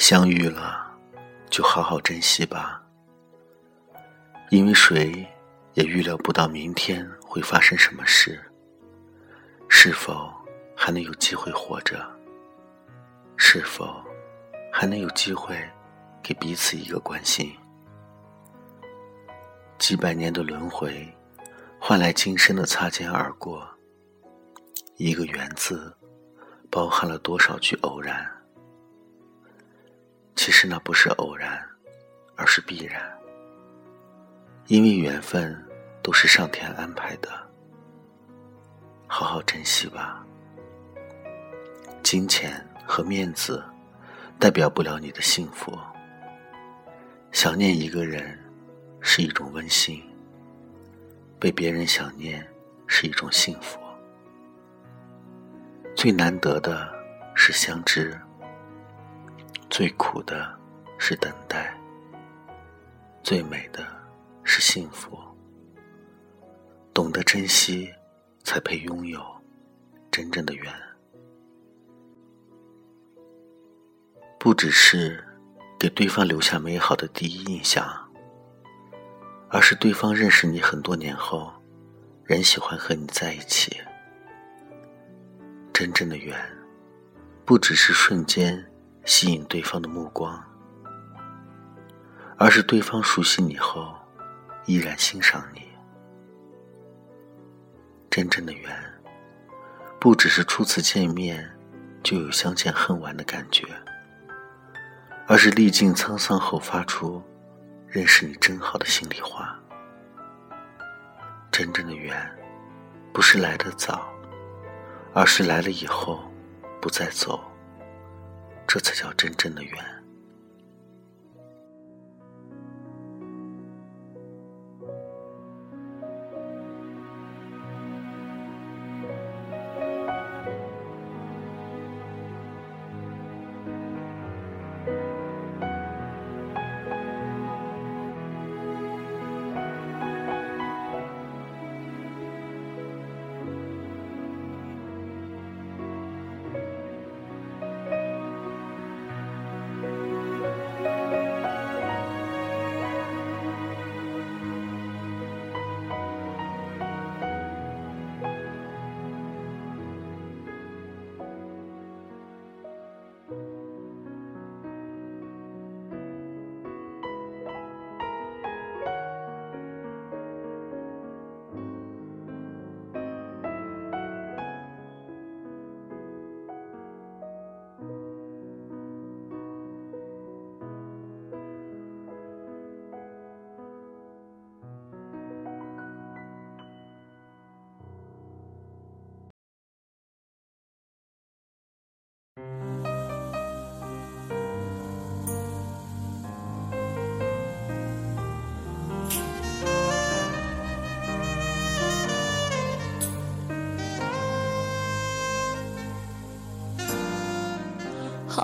相遇了，就好好珍惜吧，因为谁也预料不到明天会发生什么事，是否还能有机会活着，是否还能有机会给彼此一个关心。几百年的轮回，换来今生的擦肩而过。一个“缘”字，包含了多少句偶然？其实那不是偶然，而是必然。因为缘分都是上天安排的，好好珍惜吧。金钱和面子，代表不了你的幸福。想念一个人。是一种温馨，被别人想念是一种幸福。最难得的是相知，最苦的是等待，最美的是幸福。懂得珍惜，才配拥有真正的缘。不只是给对方留下美好的第一印象。而是对方认识你很多年后，仍喜欢和你在一起。真正的缘，不只是瞬间吸引对方的目光，而是对方熟悉你后，依然欣赏你。真正的缘，不只是初次见面就有相见恨晚的感觉，而是历尽沧桑后发出。认识你真好的心里话，真正的缘，不是来得早，而是来了以后不再走，这才叫真正的缘。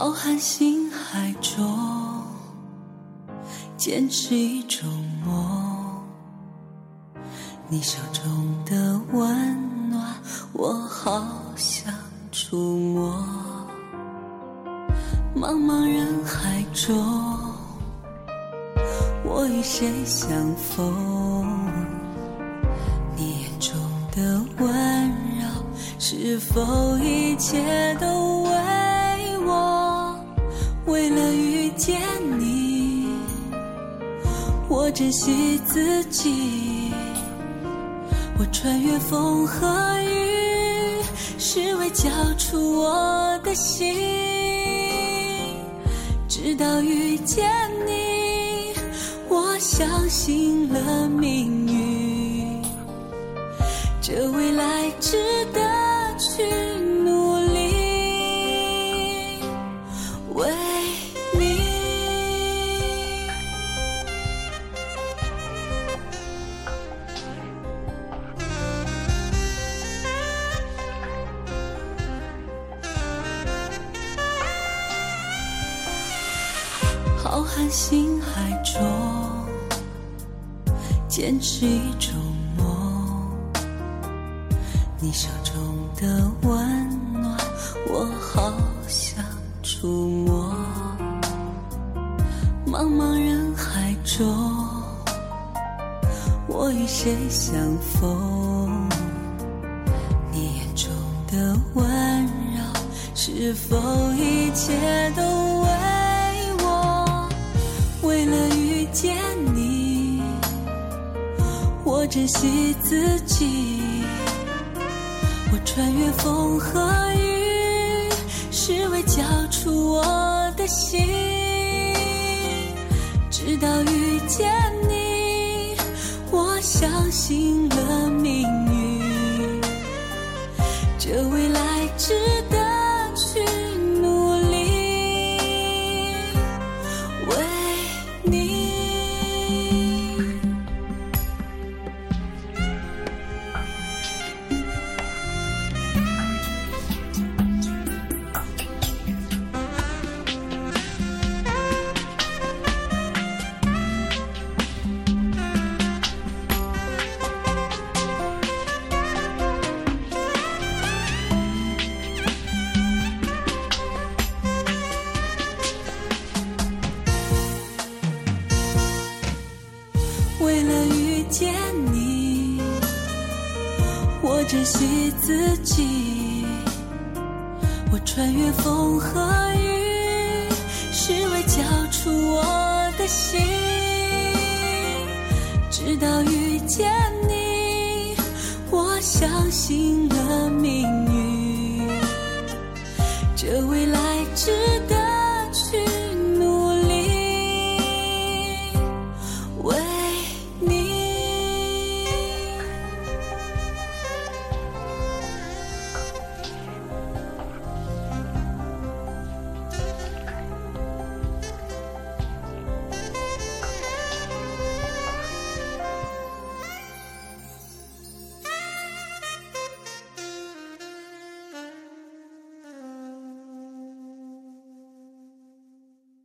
浩瀚星海中，坚持一种梦。你手中的温暖，我好想触摸。茫茫人海中，我与谁相逢？你眼中的温柔，是否一切都遇见你，我珍惜自己。我穿越风和雨，是为交出我的心。直到遇见你，我相信了命运。这未来值得浩瀚星海中，坚持一种梦。你手中的温暖，我好想触摸。茫茫人海中，我与谁相逢？你眼中的温柔，是否一切都见你，我珍惜自己。我穿越风和雨，是为交出我的心。直到遇见你，我相信了命运，这位见你，我珍惜自己。我穿越风和雨，是为交出我的心。直到遇见你，我相信了命运，这未来值得。